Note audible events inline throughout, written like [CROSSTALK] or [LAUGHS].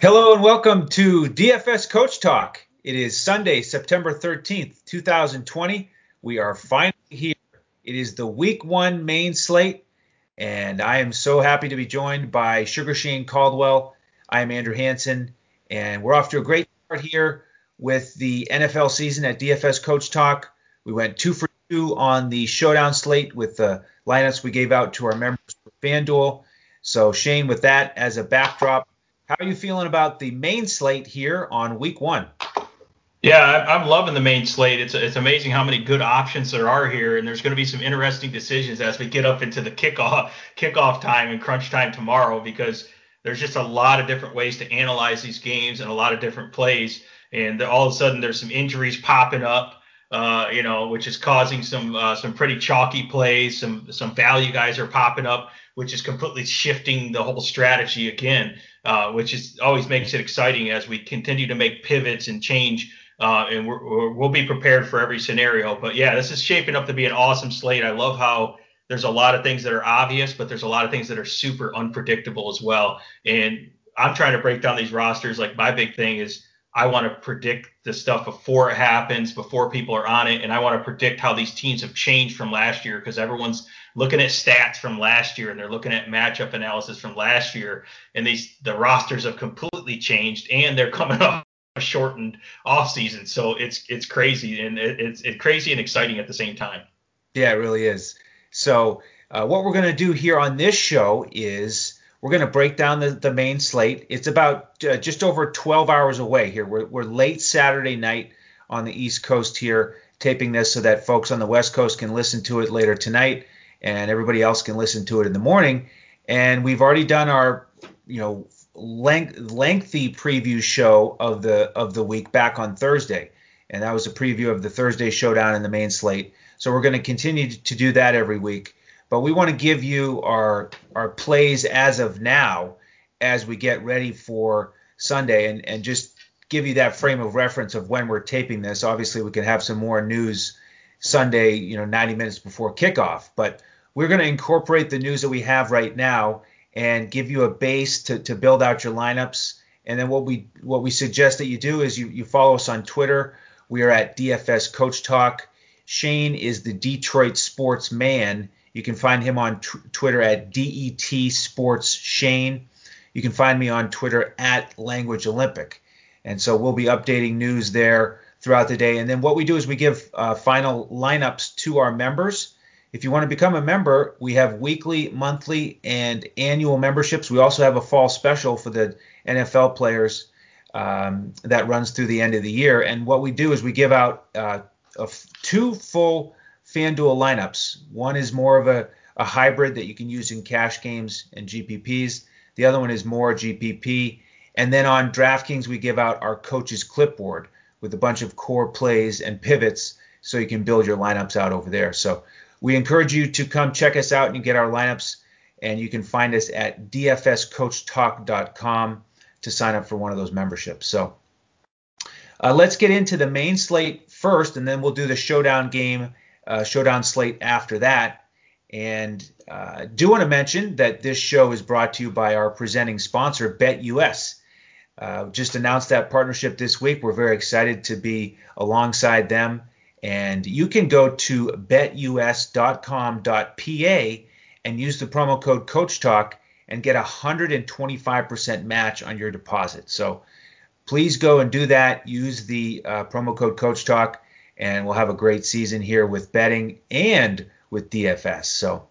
Hello and welcome to DFS Coach Talk. It is Sunday, September 13th, 2020. We are finally here. It is the week one main slate, and I am so happy to be joined by Sugar Shane Caldwell. I am Andrew Hanson, and we're off to a great start here with the NFL season at DFS Coach Talk. We went two for two on the showdown slate with the lineups we gave out to our members for FanDuel. So, Shane, with that as a backdrop, how are you feeling about the main slate here on week one? Yeah, I'm loving the main slate. It's it's amazing how many good options there are here, and there's going to be some interesting decisions as we get up into the kickoff kickoff time and crunch time tomorrow because there's just a lot of different ways to analyze these games and a lot of different plays, and all of a sudden there's some injuries popping up. Uh, you know, which is causing some uh, some pretty chalky plays. Some some value guys are popping up, which is completely shifting the whole strategy again uh, which is always makes it exciting as we continue to make pivots and change. Uh, and we will be prepared for every scenario. But yeah, this is shaping up to be an awesome slate. I love how there's a lot of things that are obvious, but there's a lot of things that are super unpredictable as well. And I'm trying to break down these rosters. Like my big thing is I want to predict the stuff before it happens, before people are on it, and I want to predict how these teams have changed from last year because everyone's looking at stats from last year and they're looking at matchup analysis from last year, and these the rosters have completely changed and they're coming [LAUGHS] off a shortened off season, so it's it's crazy and it, it's it's crazy and exciting at the same time. Yeah, it really is. So uh, what we're going to do here on this show is we're going to break down the, the main slate. It's about uh, just over 12 hours away here. We're, we're late Saturday night on the East Coast here, taping this so that folks on the West Coast can listen to it later tonight and everybody else can listen to it in the morning. And we've already done our, you know, length, lengthy preview show of the of the week back on Thursday, and that was a preview of the Thursday showdown in the main slate. So we're going to continue to do that every week. But we want to give you our our plays as of now as we get ready for Sunday and, and just give you that frame of reference of when we're taping this. Obviously, we can have some more news Sunday, you know, 90 minutes before kickoff. But we're going to incorporate the news that we have right now and give you a base to, to build out your lineups. And then what we what we suggest that you do is you, you follow us on Twitter. We are at DFS Coach Talk. Shane is the Detroit Sports Man. You can find him on Twitter at DET Sports Shane. You can find me on Twitter at Language Olympic. And so we'll be updating news there throughout the day. And then what we do is we give uh, final lineups to our members. If you want to become a member, we have weekly, monthly, and annual memberships. We also have a fall special for the NFL players um, that runs through the end of the year. And what we do is we give out uh, two full FanDuel lineups. One is more of a, a hybrid that you can use in cash games and GPPs. The other one is more GPP. And then on DraftKings, we give out our coach's clipboard with a bunch of core plays and pivots so you can build your lineups out over there. So we encourage you to come check us out and get our lineups. And you can find us at dfscoachtalk.com to sign up for one of those memberships. So uh, let's get into the main slate first, and then we'll do the showdown game uh, showdown slate after that. And uh, do want to mention that this show is brought to you by our presenting sponsor, BetUS. Uh, just announced that partnership this week. We're very excited to be alongside them. And you can go to betus.com.pa and use the promo code Coach Talk and get a 125% match on your deposit. So please go and do that. Use the uh, promo code Coach Talk and we'll have a great season here with betting and with DFS. So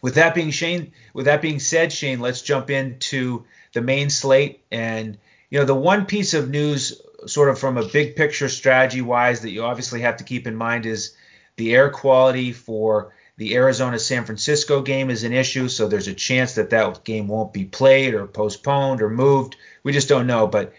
with that being Shane, with that being said, Shane, let's jump into the main slate. And you know, the one piece of news, sort of from a big picture strategy wise, that you obviously have to keep in mind is the air quality for the Arizona San Francisco game is an issue. So there's a chance that that game won't be played or postponed or moved. We just don't know. But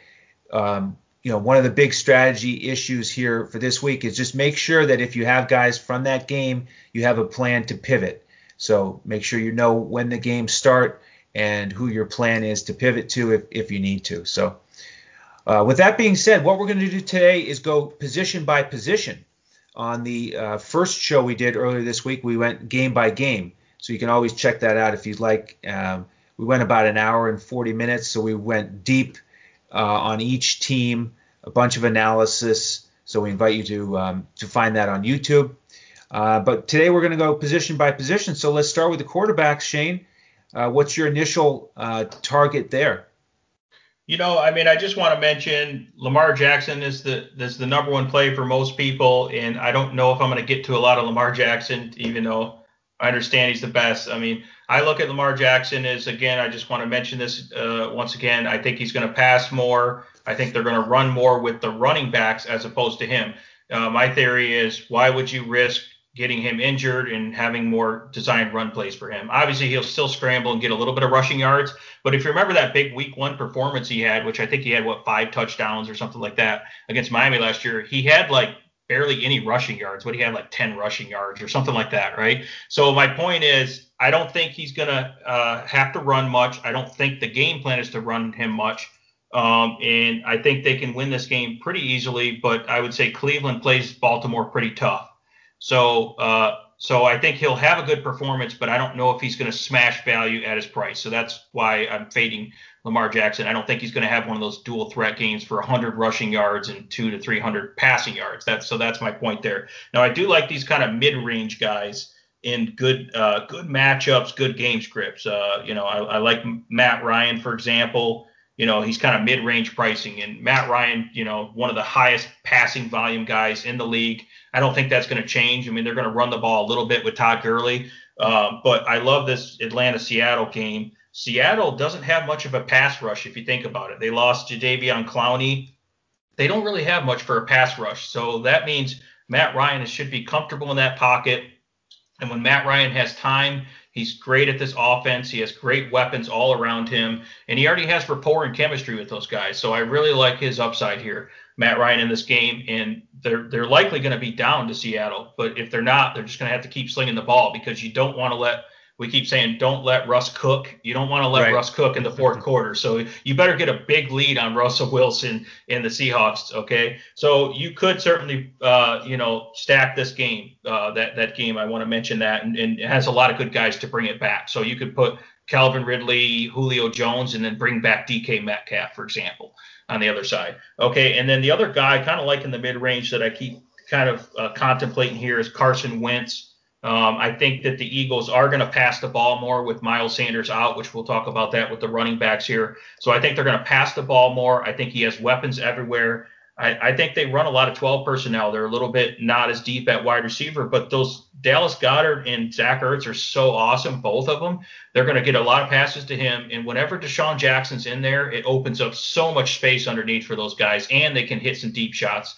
um, you know, one of the big strategy issues here for this week is just make sure that if you have guys from that game, you have a plan to pivot. So make sure you know when the games start and who your plan is to pivot to if, if you need to. So uh, with that being said, what we're going to do today is go position by position. On the uh, first show we did earlier this week, we went game by game. So you can always check that out if you'd like. Um, we went about an hour and 40 minutes, so we went deep – uh, on each team, a bunch of analysis. So we invite you to um, to find that on YouTube. Uh, but today we're going to go position by position. So let's start with the quarterbacks, Shane. Uh, what's your initial uh, target there? You know, I mean, I just want to mention Lamar Jackson is the is the number one play for most people, and I don't know if I'm going to get to a lot of Lamar Jackson, even though I understand he's the best. I mean, I look at Lamar Jackson as again, I just want to mention this uh, once again. I think he's going to pass more. I think they're going to run more with the running backs as opposed to him. Uh, my theory is, why would you risk getting him injured and having more designed run plays for him. Obviously, he'll still scramble and get a little bit of rushing yards. But if you remember that big week one performance he had, which I think he had, what, five touchdowns or something like that against Miami last year, he had like barely any rushing yards. but he had, like 10 rushing yards or something like that, right? So my point is, I don't think he's going to uh, have to run much. I don't think the game plan is to run him much. Um, and I think they can win this game pretty easily, but I would say Cleveland plays Baltimore pretty tough. So uh, so I think he'll have a good performance, but I don't know if he's going to smash value at his price. So that's why I'm fading Lamar Jackson. I don't think he's going to have one of those dual threat games for 100 rushing yards and two to 300 passing yards. That's so that's my point there. Now I do like these kind of mid-range guys in good uh, good matchups, good game scripts. Uh, you know, I, I like Matt Ryan for example you know, he's kind of mid-range pricing. And Matt Ryan, you know, one of the highest passing volume guys in the league. I don't think that's going to change. I mean, they're going to run the ball a little bit with Todd Gurley, uh, but I love this Atlanta Seattle game. Seattle doesn't have much of a pass rush if you think about it. They lost Jadeveon Clowney. They don't really have much for a pass rush, so that means Matt Ryan should be comfortable in that pocket. And when Matt Ryan has time He's great at this offense. He has great weapons all around him, and he already has rapport and chemistry with those guys. So I really like his upside here, Matt Ryan in this game. And they're they're likely going to be down to Seattle, but if they're not, they're just going to have to keep slinging the ball because you don't want to let we keep saying don't let Russ cook. You don't want to let right. Russ cook in the fourth [LAUGHS] quarter. So you better get a big lead on Russell Wilson in the Seahawks. Okay, so you could certainly uh, you know stack this game. Uh, that that game I want to mention that and, and, it has a lot of good guys to bring it back. So you could put Calvin Ridley, Julio Jones, and then bring back DK Metcalf, for example, on the other side. Okay, and then the other guy, kind of like in the mid range that I keep kind of uh, contemplating here is Carson Wentz. Um, I think that the Eagles are going to pass the ball more with Miles Sanders out, which we'll talk about that with the running backs here. So I think they're going to pass the ball more. I think he has weapons everywhere. I, I, think they run a lot of 12 personnel. They're a little bit not as deep at wide receiver, but those Dallas Goedert and Zach Ertz are so awesome, both of them. They're going to get a lot of passes to him. And whenever DeSean Jackson's in there, it opens up so much space underneath for those guys, and they can hit some deep shots.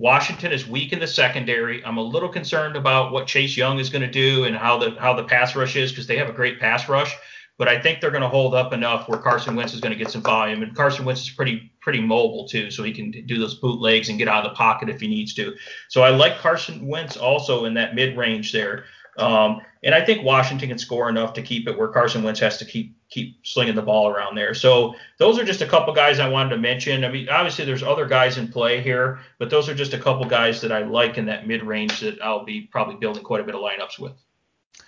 Washington is weak in the secondary. I'm a little concerned about what Chase Young is going to do and how the how the pass rush is because they have a great pass rush. But I think they're going to hold up enough where Carson Wentz is going to get some volume, and Carson Wentz is pretty pretty mobile too, so he can do those bootlegs and get out of the pocket if he needs to. So I like Carson Wentz also in that mid range there. Um, and I think Washington can score enough to keep it where Carson Wentz has to keep keep slinging the ball around there. So those are just a couple guys I wanted to mention. I mean, obviously there's other guys in play here, but those are just a couple guys that I like in that mid range that I'll be probably building quite a bit of lineups with.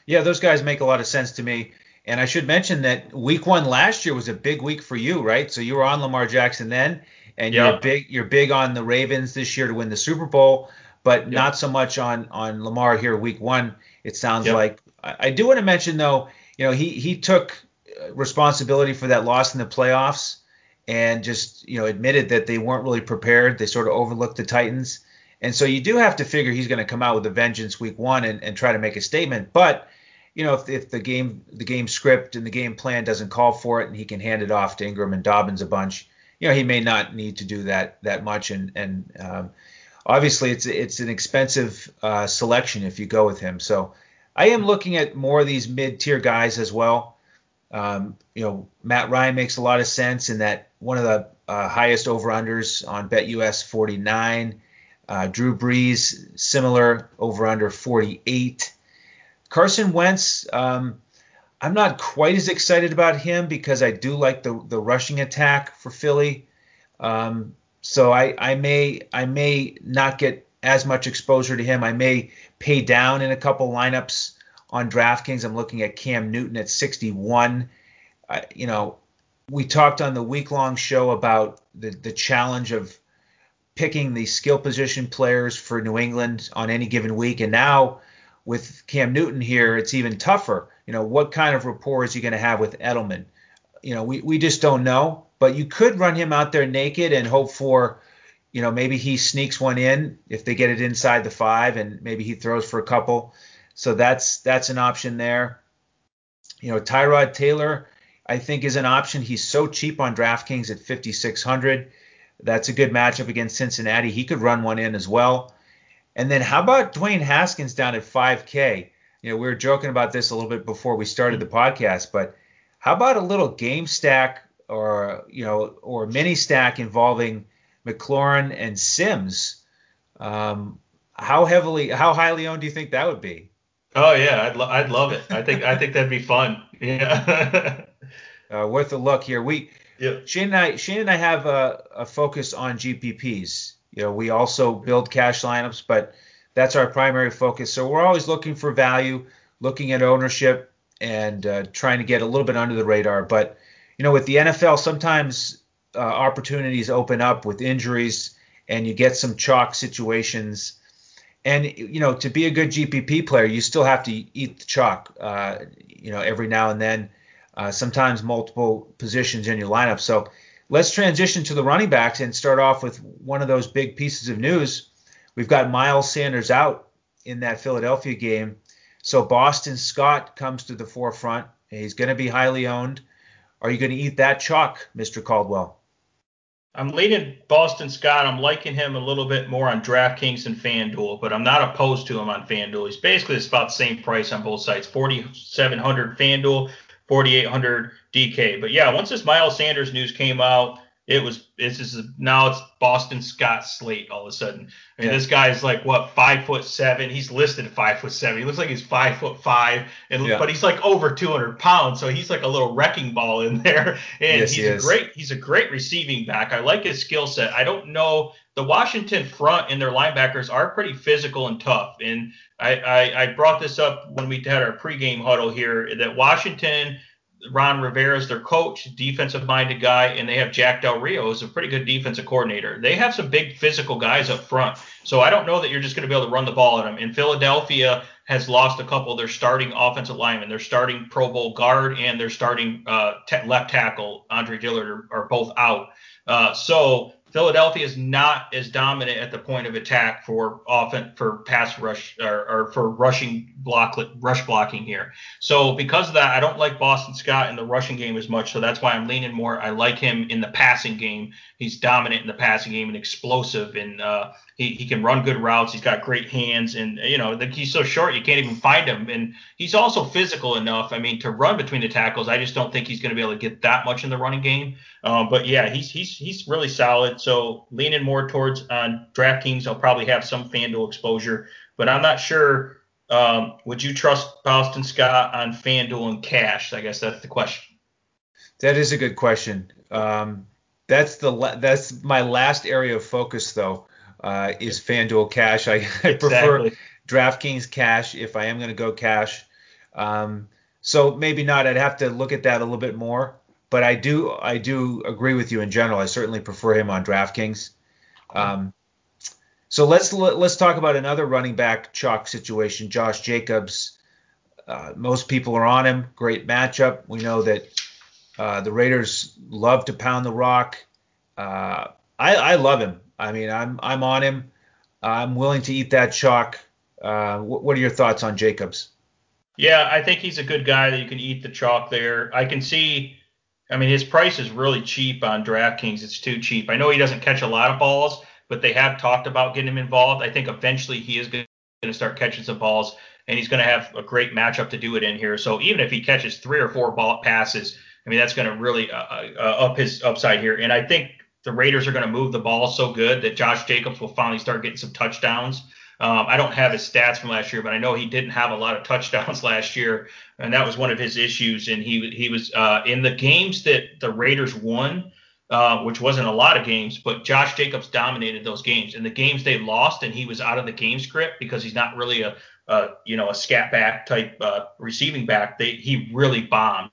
Yeah, those guys make a lot of sense to me. And I should mention that week one last year was a big week for you, right? So you were on Lamar Jackson then, and yep. you're big you're big on the Ravens this year to win the Super Bowl, but yep. not so much on on Lamar here week one. It sounds yep. like I, I do want to mention though, you know, he he took responsibility for that loss in the playoffs and just you know admitted that they weren't really prepared. They sort of overlooked the Titans, and so you do have to figure he's going to come out with a vengeance week one and, and try to make a statement. But you know if, if the game the game script and the game plan doesn't call for it and he can hand it off to Ingram and Dobbins a bunch, you know he may not need to do that that much and and um, obviously it's it's an expensive uh, selection if you go with him. So I am looking at more of these mid tier guys as well. Um, you know, Matt Ryan makes a lot of sense in that one of the uh, highest over unders on BetUS 49. Uh, Drew Brees, similar over under 48. Carson Wentz, um, I'm not quite as excited about him because I do like the the rushing attack for Philly. Um, so I, I may I may not get as much exposure to him. I may pay down in a couple lineups on DraftKings. I'm looking at Cam Newton at 61. Uh, you know, we talked on the week long show about the, the challenge of picking the skill position players for New England on any given week. And now with Cam Newton here, it's even tougher. You know, what kind of rapport is he going to have with Edelman? You know, we, we just don't know. But you could run him out there naked and hope for, you know, maybe he sneaks one in if they get it inside the five and maybe he throws for a couple. So that's that's an option there. You know, Tyrod Taylor, I think is an option. He's so cheap on DraftKings at 5600. That's a good matchup against Cincinnati. He could run one in as well. And then how about Dwayne Haskins down at 5K? You know, we were joking about this a little bit before we started the podcast, but how about a little game stack or you know or mini stack involving McLaurin and Sims? Um, how heavily, how highly owned do you think that would be? Oh yeah, I'd, lo- I'd love it. I think I think that'd be fun. [LAUGHS] Yeah. [LAUGHS] uh, worth a look here. We yeah. Shane and I Shane and I have a, a focus on GPPs. You know, we also build cash lineups, but that's our primary focus. So we're always looking for value, looking at ownership, and uh, trying to get a little bit under the radar. But you know, with the NFL, sometimes uh, opportunities open up with injuries, and you get some chalk situations. And you know, to be a good GPP player, you still have to eat the chalk. Uh, you know, every now and then, uh, sometimes multiple positions in your lineup. So let's transition to the running backs and start off with one of those big pieces of news. We've got Miles Sanders out in that Philadelphia game. So Boston Scott comes to the forefront. He's going to be highly owned. Are you going to eat that chalk, Mr. Caldwell? I'm leaning Boston Scott. I'm liking him a little bit more on DraftKings and FanDuel, but I'm not opposed to him on FanDuel. He's basically it's about the same price on both sites. 4,700 FanDuel, 4,800 DK. But yeah, once this Miles Sanders news came out, it was it's just now it's Boston Scott slate all of a sudden. I mean, yeah. this guy's like what five foot seven. He's listed five foot seven. He looks like he's five foot five, and yeah. but he's like over 200 pounds, so he's like a little wrecking ball in there. [LAUGHS] And yes, he's he a great he's a great receiving back. I like his skill set. I don't know the Washington front and their linebackers are pretty physical and tough. And I, I, I brought this up when we had our pregame huddle here that Washington Ron Rivera is their coach, defensive minded guy, and they have Jack Del Rio as a pretty good defensive coordinator. They have some big physical guys up front. So I don't know that you're just going to be able to run the ball at them. And Philadelphia has lost a couple of their starting offensive linemen. Their starting Pro Bowl guard and their starting uh, t- left tackle, Andre Dillard, are, are both out. Uh, so Philadelphia is not as dominant at the point of attack for often for pass rush or, or, for rushing block rush blocking here. So because of that, I don't like Boston Scott in the rushing game as much. So that's why I'm leaning more. I like him in the passing game. He's dominant in the passing game and explosive, and uh, he, he can run good routes. He's got great hands, and you know he's so short you can't even find him. And he's also physical enough. I mean, to run between the tackles. I just don't think he's going to be able to get that much in the running game. Um, but yeah, he's he's he's really solid. So leaning more towards on DraftKings, I'll probably have some FanDuel exposure, but I'm not sure. Um, would you trust Boston Scott on FanDuel and cash? I guess that's the question. That is a good question. Um, that's the that's my last area of focus though. Uh, is FanDuel cash? I, I [LAUGHS] prefer DraftKings cash if I am going to go cash. Um, so maybe not. I'd have to look at that a little bit more but I do I do agree with you in general. I certainly prefer him on DraftKings. Um, so let's let's talk about another running back chalk situation. Josh Jacobs. Uh, most people are on him. Great matchup. We know that uh, the Raiders love to pound the rock. Uh, I, I, love him. I mean, I'm I'm on him. I'm willing to eat that chalk. Uh, what, what are your thoughts on Jacobs? Yeah, I think he's a good guy that you can eat the chalk there. I can see I mean, his price is really cheap on DraftKings. It's too cheap. I know he doesn't catch a lot of balls, but they have talked about getting him involved. I think eventually he is going to start catching some balls, and he's going to have a great matchup to do it in here. So even if he catches three or four ball passes, I mean, that's going to really uh, uh, up his upside here. And I think the Raiders are going to move the ball so good that Josh Jacobs will finally start getting some touchdowns. Um, I don't have his stats from last year, but I know he didn't have a lot of [LAUGHS] touchdowns last year, and that was one of his issues. And he he was uh, in the games that the Raiders won, uh, which wasn't a lot of games, but Josh Jacobs dominated those games. And the games they lost, and he was out of the game script because he's not really a, a you know a scat back type uh, receiving back. They he really bombed.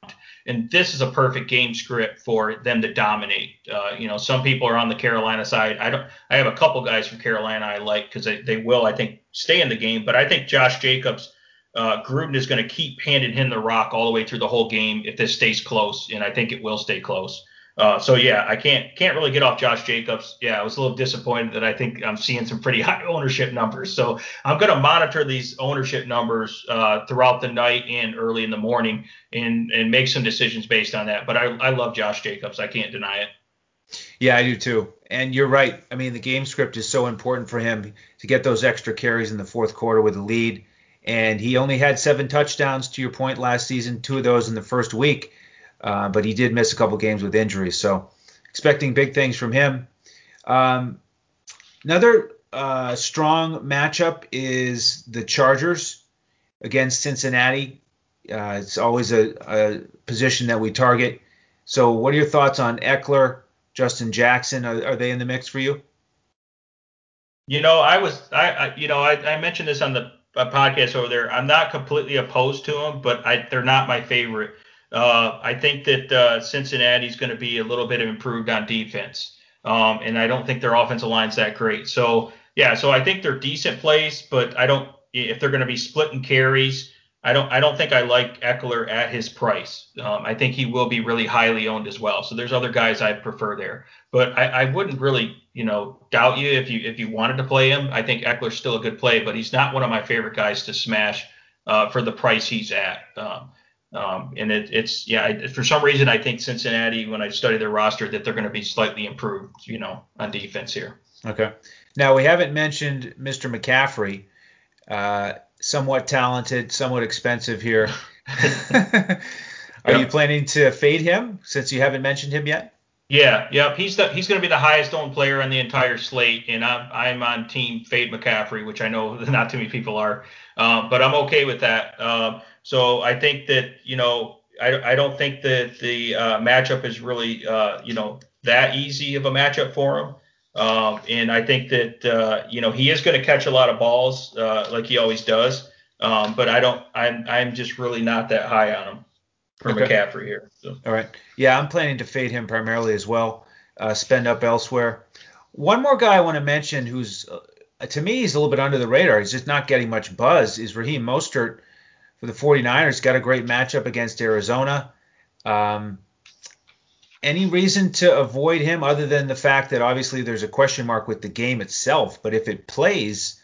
And this is a perfect game script for them to dominate. Uh, you know, some people are on the Carolina side. I don't. I have a couple guys from Carolina I like because they, they will, I think, stay in the game. But I think Josh Jacobs, uh, Gruden is going to keep handing him the rock all the way through the whole game if this stays close, and I think it will stay close. Uh, so yeah, I can't can't really get off Josh Jacobs. Yeah, I was a little disappointed that I think I'm seeing some pretty [LAUGHS] high ownership numbers. So I'm going to monitor these ownership numbers uh, throughout the night and early in the morning and and make some decisions based on that. But I I love Josh Jacobs. I can't deny it. Yeah, I do too. And you're right. I mean, the game script is so important for him to get those extra carries in the fourth quarter with a lead. And he only had seven touchdowns to your point last season, two of those in the first week. Uh, but he did miss a couple games with injuries. So expecting big things from him. Um, another uh, strong matchup is the Chargers against Cincinnati. Uh, it's always a, a, position that we target. So, what are your thoughts on Ekeler, Justin Jackson? Are, are they in the mix for you? You know, I was, I, I you know, I, I, mentioned this on the podcast over there. I'm not completely opposed to them, but I, they're not my favorite. Uh, I think that uh, Cincinnati's going to be a little bit improved on defense, um, and I don't think their offensive line's that great. So yeah, so I think they're decent plays, but I don't if they're going to be splitting carries. I don't I don't think I like Ekeler at his price. Um, I think he will be really highly owned as well. So there's other guys I prefer there, but I, I wouldn't really you know doubt you if you if you wanted to play him. I think Ekeler's still a good play, but he's not one of my favorite guys to smash uh, for the price he's at. Um, um, and it, it's yeah, I, for some reason I think Cincinnati, when I study their roster, that they're going to be slightly improved, you know, on defense here. Okay. Now we haven't mentioned Mr. McCaffrey, uh, somewhat talented, somewhat expensive here. [LAUGHS] Are you planning to fade him since you haven't mentioned him yet? Yeah, yep. He's the he's going to be the highest owned player on the entire slate, and I'm I'm on team fade McCaffrey, which I know [LAUGHS] not too many people are, uh, but I'm okay with that. Uh, so I think that you know I, I don't think that the uh, matchup is really uh, you know that easy of a matchup for him. Um, and I think that uh, you know he is going to catch a lot of balls uh, like he always does. Um, but I don't I'm I'm just really not that high on him for okay. McCaffrey here. So. All right. Yeah, I'm planning to fade him primarily as well. Uh, spend up elsewhere. One more guy I want to mention who's uh, to me he's a little bit under the radar. He's just not getting much buzz. Is Raheem Mostert for the 49ers. Got a great matchup against Arizona. Um, any reason to avoid him other than the fact that obviously there's a question mark with the game itself? But if it plays,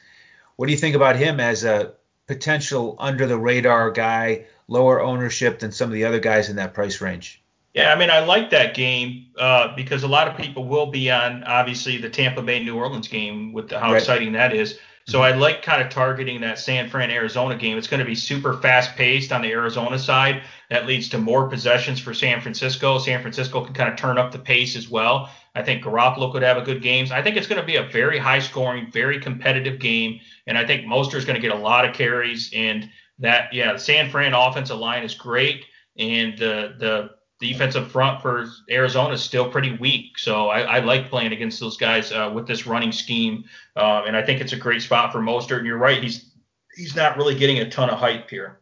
what do you think about him as a potential under the radar guy, lower ownership than some of the other guys in that price range? Yeah, I mean, I like that game uh, because a lot of people will be on obviously the Tampa Bay New Orleans game with the, how right. exciting that is. So I like kind of targeting that San Fran Arizona game. It's going to be super fast paced on the Arizona side. That leads to more possessions for San Francisco. San Francisco can kind of turn up the pace as well. I think Garoppolo could have a good game. I think it's going to be a very high scoring, very competitive game. And I think Mostert is going to get a lot of carries. And that, yeah, the San Fran offensive line is great. And uh, the defensive front for Arizona is still pretty weak. So I, I like playing against those guys uh, with this running scheme, uh, and I think it's a great spot for Mostert. And you're right, he's he's not really getting a ton of hype here.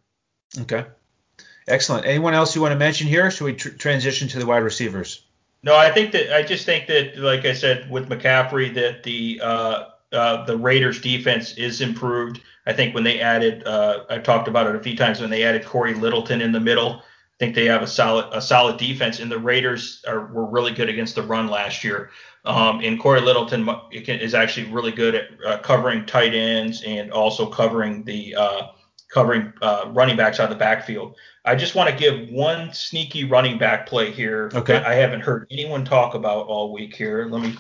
Okay, excellent. Anyone else you want to mention here? Should we tr- transition to the wide receivers? No, I think that I just think that, like I said with McCaffrey, that the uh, uh, the Raiders defense is improved. I think when they added, uh, I've talked about it a few times, when they added Cory Littleton in the middle, think they have a solid a solid defense, and the Raiders are were really good against the run last year. Um, and Cory Littleton is actually really good at uh, covering tight ends and also covering the uh, covering uh, running backs out of the backfield. I just want to give one sneaky running back play here okay. I haven't heard anyone talk about all week here. Let me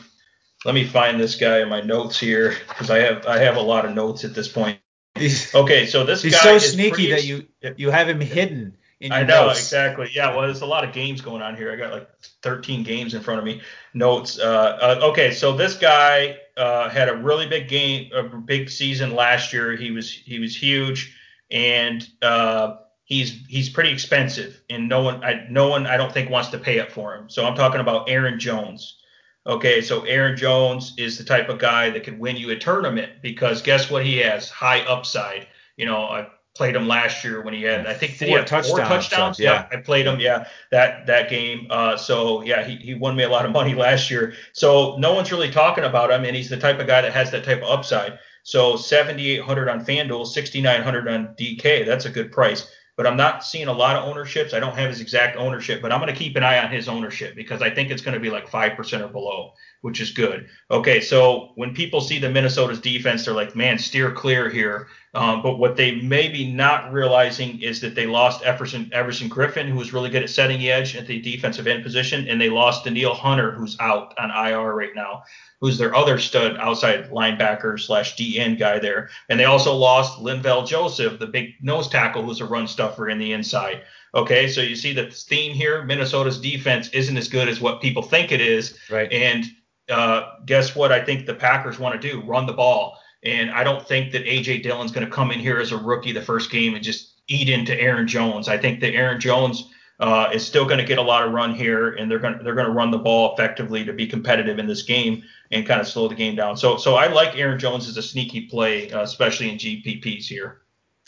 let me find this guy in my notes here because I have I have a lot of notes at this point. He's, okay, so this he's so sneaky that you you have him hidden I know notes. exactly. Yeah, well, there's a lot of games going on here. I got like 13 games in front of me. Notes. Uh, uh, okay, so this guy uh, had a really big game, a big season last year. He was he was huge, and uh, he's he's pretty expensive, and no one I no one I don't think wants to pay up for him. So I'm talking about Aaron Jones. Okay, so Aaron Jones is the type of guy that could win you a tournament because guess what he has? High upside. You know, played him last year when he had I think four he have touchdowns, four touchdowns? Yeah. I played him. Yeah, that that game. Uh, so yeah, he, he won me a lot of money last year. So no one's really talking about him, and he's the type of guy that has that type of upside. So 7,800 on FanDuel, 6,900 on DK. That's a good price. But I'm not seeing a lot of ownerships. I don't have his exact ownership, but I'm going to keep an eye on his ownership because I think it's going to be like 5% or below, which is good. Okay, so when people see the Minnesota's defense, they're like, man, steer clear here. Um, but what they may be not realizing is that they lost Everson, Everson Griffen, who was really good at setting the edge at the defensive end position, and they lost Danielle Hunter, who's out on IR right now who's their other stud outside linebacker slash DN guy there. And they also lost Linval Joseph, the big nose tackle who's a run stuffer in the inside. Okay, so you see the theme here. Minnesota's defense isn't as good as what people think it is. Right. And uh, guess what? I think the Packers want to do run the ball. And I don't think that AJ Dillon's going to come in here as a rookie the first game and just eat into Aaron Jones. I think that Aaron Jones uh, is still going to get a lot of run here, and they're going to, they're going to run the ball effectively to be competitive in this game and kind of slow the game down. So so I like Aaron Jones as a sneaky play, uh, especially in GPPs here.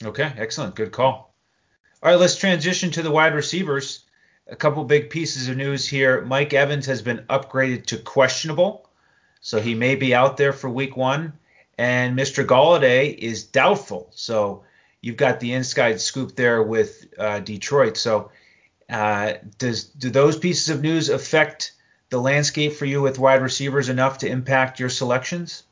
Okay, excellent, good call. All right, let's transition to the wide receivers. A couple big pieces of news here. Mike Evans has been upgraded to questionable, so he may be out there for Week One. And Mr. Golladay is doubtful. So you've got the inside scoop there with uh, Detroit. So uh, does do those pieces of news affect the landscape for you with wide receivers enough to impact your selections?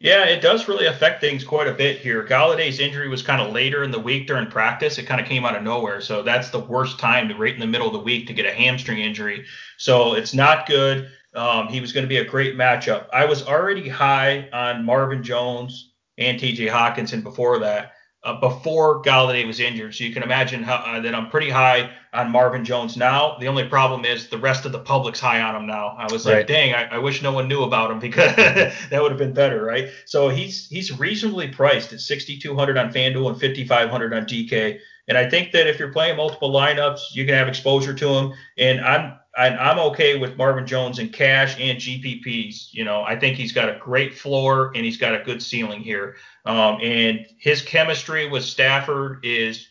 Yeah, it does really affect things quite a bit here. Golladay's injury was kind of later in the week during practice. It kind of came out of nowhere. So that's the worst time, right in the middle of the week, to get a hamstring injury. So it's not good. Um, he was going to be a great matchup. I was already high on Marvin Jones and TJ Hockenson before that uh, before Golladay was injured. So you can imagine how, uh, that I'm pretty high on Marvin Jones now. The only problem is the rest of the public's high on him now. I was Right. like, dang, I, I wish no one knew about him because [LAUGHS] that would have been better, right? So he's he's reasonably priced at 6,200 on FanDuel and 5,500 on DK. And I think that if you're playing multiple lineups, you can have exposure to him. And I'm and I'm okay with Marvin Jones in cash and GPPs. You know, I think he's got a great floor and he's got a good ceiling here. Um, and his chemistry with Stafford is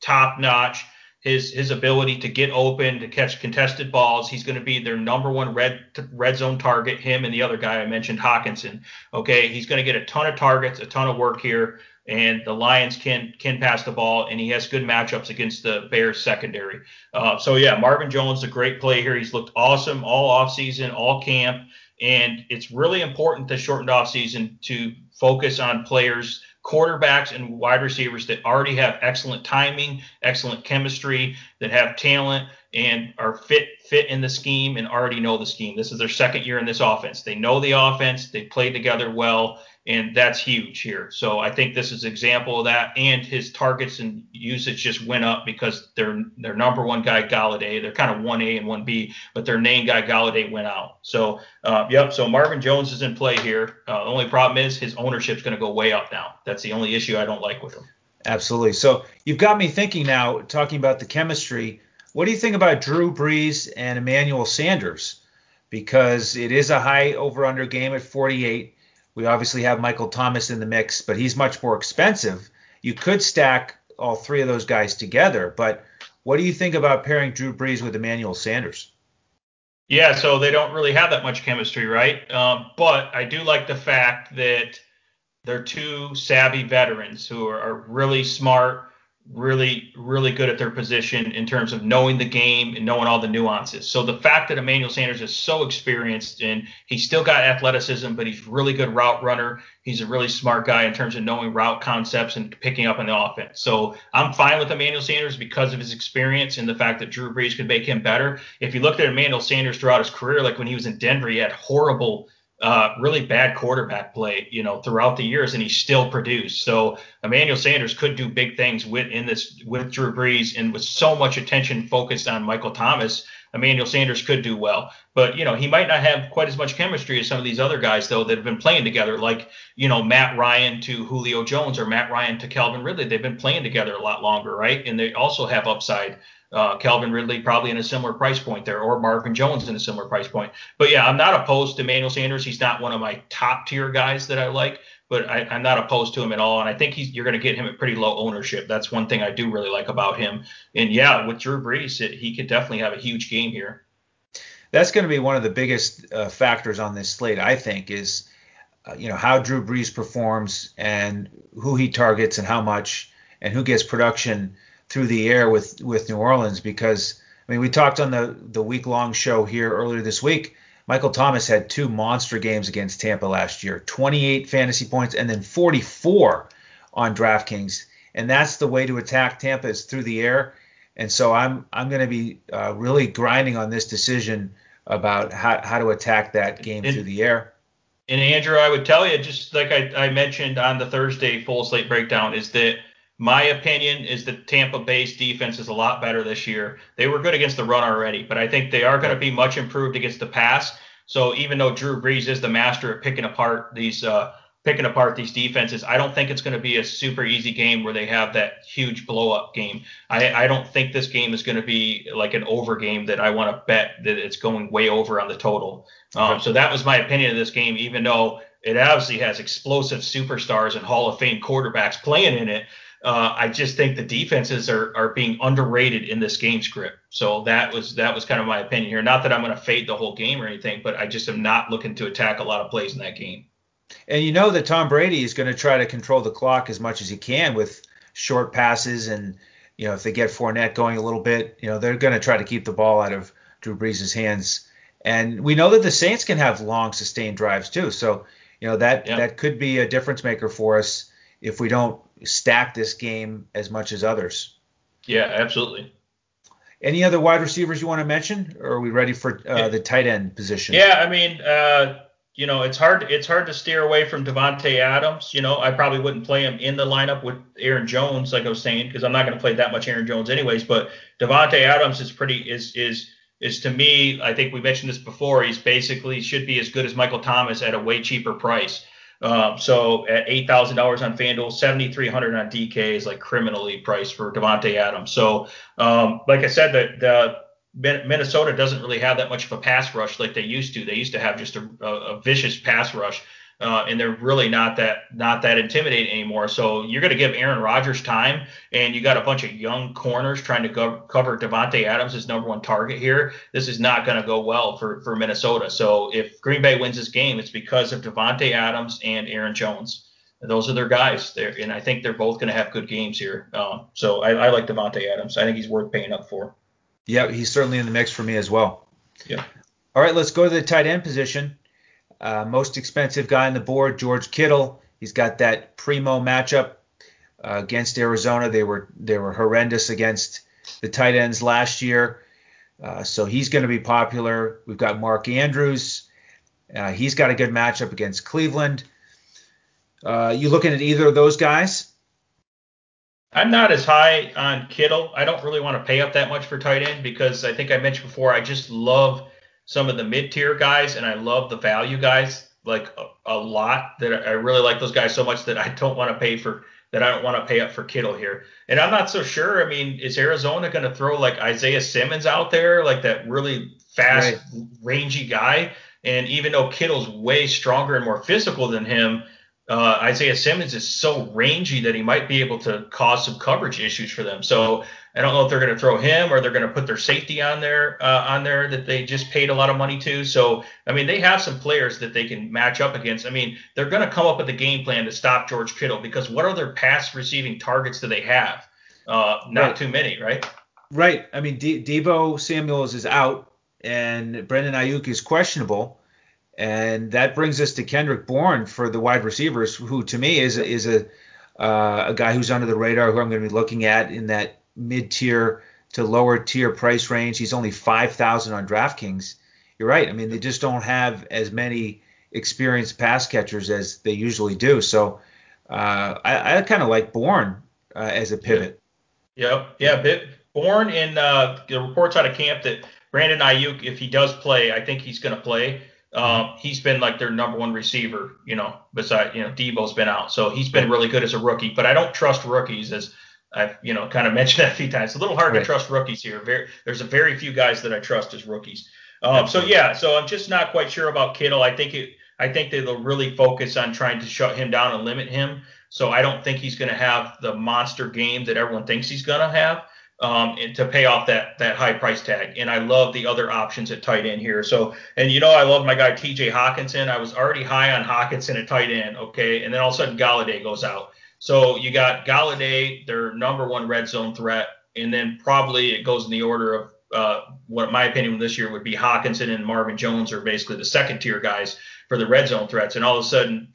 top notch. His his ability to get open, to catch contested balls, he's going to be their number one red red zone target. Him and the other guy I mentioned, Hockenson. Okay, he's going to get a ton of targets, a ton of work here, and the Lions can can pass the ball, and he has good matchups against the Bears secondary. Uh, so yeah, Marvin Jones, a great play here. He's looked awesome all offseason, all camp, and it's really important this shortened offseason to focus on players quarterbacks and wide receivers that already have excellent timing, excellent chemistry, that have talent and are fit fit in the scheme and already know the scheme. This is their second year in this offense. They know the offense, they played together well, and that's huge here. So I think this is example of that. And his targets and usage just went up because their their number one guy Golladay, they're kind of one A and one B, but their name guy Golladay went out. So uh, yep. So Marvin Jones is in play here. Uh, the only problem is his ownership's going to go way up now. That's the only issue I don't like with him. Absolutely. So you've got me thinking now, talking about the chemistry. What do you think about Drew Brees and Emmanuel Sanders? Because it is a high over under game at 48. We obviously have Michael Thomas in the mix, but he's much more expensive. You could stack all three of those guys together, but what do you think about pairing Drew Brees with Emmanuel Sanders? Yeah, so they don't really have that much chemistry, right? Um, but I do like the fact that they're two savvy veterans who are, are really smart, really, really good at their position in terms of knowing the game and knowing all the nuances. So the fact that Emmanuel Sanders is so experienced and he's still got athleticism, but he's really good route runner. He's a really smart guy in terms of knowing route concepts and picking up on the offense. So I'm fine with Emmanuel Sanders because of his experience and the fact that Drew Brees could make him better. If you looked at Emmanuel Sanders throughout his career, like when he was in Denver, he had horrible uh, really bad quarterback play, you know, throughout the years, and he still produced. So Emmanuel Sanders could do big things with in this with Drew Brees, and with so much attention focused on Michael Thomas, Emmanuel Sanders could do well. But you know, he might not have quite as much chemistry as some of these other guys though that have been playing together, like you know Matt Ryan to Julio Jones or Matt Ryan to Calvin Ridley. They've been playing together a lot longer, right? And they also have upside. Uh, Calvin Ridley probably in a similar price point there, or Marvin Jones in a similar price point. But yeah, I'm not opposed to Manuel Sanders. He's not one of my top tier guys that I like, but I, am not opposed to him at all. And I think he's you're going to get him at pretty low ownership. That's one thing I do really like about him. And yeah, with Drew Brees, it, he could definitely have a huge game here. That's going to be one of the biggest uh, factors on this slate, I think, is uh, you know how Drew Brees performs and who he targets and how much and who gets production through the air with with New Orleans because I mean we talked on the the week long show here earlier this week. Michael Thomas had two monster games against Tampa last year, 28 fantasy points and then 44 on DraftKings, and that's the way to attack Tampa is through the air. And so I'm I'm going to be uh, really grinding on this decision about how, how to attack that game and, through the air. And Andrew, I would tell you, just like I, I mentioned on the Thursday full slate breakdown, is that my opinion is that Tampa Bay's defense is a lot better this year. They were good against the run already, but I think they are going to be much improved against the pass. So even though Drew Brees is the master at picking apart these uh, picking apart these defenses, I don't think it's going to be a super easy game where they have that huge blow up game. I, I don't think this game is going to be like an over game that I want to bet that it's going way over on the total. Um, so that was my opinion of this game, even though it obviously has explosive superstars and Hall of Fame quarterbacks playing in it. Uh, I just think the defenses are are being underrated in this game script. So that was that was kind of my opinion here. Not that I'm going to fade the whole game or anything, but I just am not looking to attack a lot of plays in that game. And you know that Tom Brady is going to try to control the clock as much as he can with short passes and you know if they get Fournette going a little bit, you know they're going to try to keep the ball out of Drew Brees' hands. And we know that the Saints can have long sustained drives too. So you know that yeah. that could be a difference maker for us if we don't stack this game as much as others. Yeah, absolutely. Any other wide receivers you want to mention, or are we ready for uh, the tight end position? Yeah, I mean, uh, you know, it's hard it's hard to steer away from Davante Adams. You know, I probably wouldn't play him in the lineup with Aaron Jones, like I was saying, because I'm not going to play that much Aaron Jones anyways. But Davante Adams is pretty is is is to me, I think we mentioned this before. He's basically should be as good as Michael Thomas at a way cheaper price. Um, so at eight thousand dollars on FanDuel, seventy three hundred on DK is like criminally priced for Davante Adams. So um, like I said, the, the Minnesota doesn't really have that much of a pass rush like they used to. They used to have just a, a vicious pass rush uh, and they're really not that not that intimidating anymore. So you're going to give Aaron Rodgers time, and you got a bunch of young corners trying to go, cover Davante Adams as number one target here. This is not going to go well for for Minnesota. So if Green Bay wins this game, it's because of Davante Adams and Aaron Jones. Those are their guys, there, and I think they're both going to have good games here. Um, so I, I like Davante Adams. I think he's worth paying up for. Yeah, he's certainly in the mix for me as well. Yeah. All right, let's go to the tight end position. Uh, most expensive guy on the board, George Kittle. He's got that primo matchup uh, against Arizona. They were they were horrendous against the tight ends last year, uh, so he's going to be popular. We've got Mark Andrews. Uh, he's got a good matchup against Cleveland. Uh, you looking at either of those guys? I'm not as high on Kittle. I don't really want to pay up that much for tight end because I think I mentioned before I just love some of the mid tier guys, and I love the value guys like a, a, lot. That I really like those guys so much that I don't want to pay for that. I don't want to pay up for Kittle here. And I'm not so sure. I mean, is Arizona going to throw like Isaiah Simmons out there, like that really fast, right. rangy guy? And even though Kittle's way stronger and more physical than him, uh, Isaiah Simmons is so rangy that he might be able to cause some coverage issues for them. So I don't know if they're going to throw him or they're going to put their safety on there uh, on there that they just paid a lot of money to. So I mean, they have some players that they can match up against. I mean, they're going to come up with a game plan to stop George Kittle because what other pass receiving targets do they have? Uh, not right. too many, right? Right. I mean, De- Deebo Samuel's is out and Brandon Aiyuk is questionable. And that brings us to Kendrick Bourne for the wide receivers, who to me is is a uh, a guy who's under the radar, who I'm going to be looking at in that mid tier to lower tier price range. He's only 5,000 on DraftKings. You're right. I mean, they just don't have as many experienced pass catchers as they usually do. So uh, I, I kind of like Bourne uh, as a pivot. Yep. Yeah. yeah. Bourne in uh, the reports out of camp that Brandon Aiyuk, if he does play, I think he's going to play. Um, he's been like their number one receiver, you know, besides, you know, Deebo's been out. So he's been really good as a rookie, but I don't trust rookies as I've you know kind of [LAUGHS] mentioned that a few times. It's a little hard Right. to trust rookies here. Very, there's a very few guys that I trust as rookies. Um, so yeah, so I'm just not quite sure about Kittle. I think it. I think they'll really focus on trying to shut him down and limit him. So I don't think he's going to have the monster game that everyone thinks he's going to have um, and to pay off that that high price tag. And I love the other options at tight end here. So and you know I love my guy T.J. Hockenson. I was already high on Hockenson at tight end. Okay, and then all of a sudden Golladay goes out. So you got Golladay, their number one red zone threat, and then probably it goes in the order of uh, what my opinion this year would be Hockenson and Marvin Jones are basically the second tier guys for the red zone threats. And all of a sudden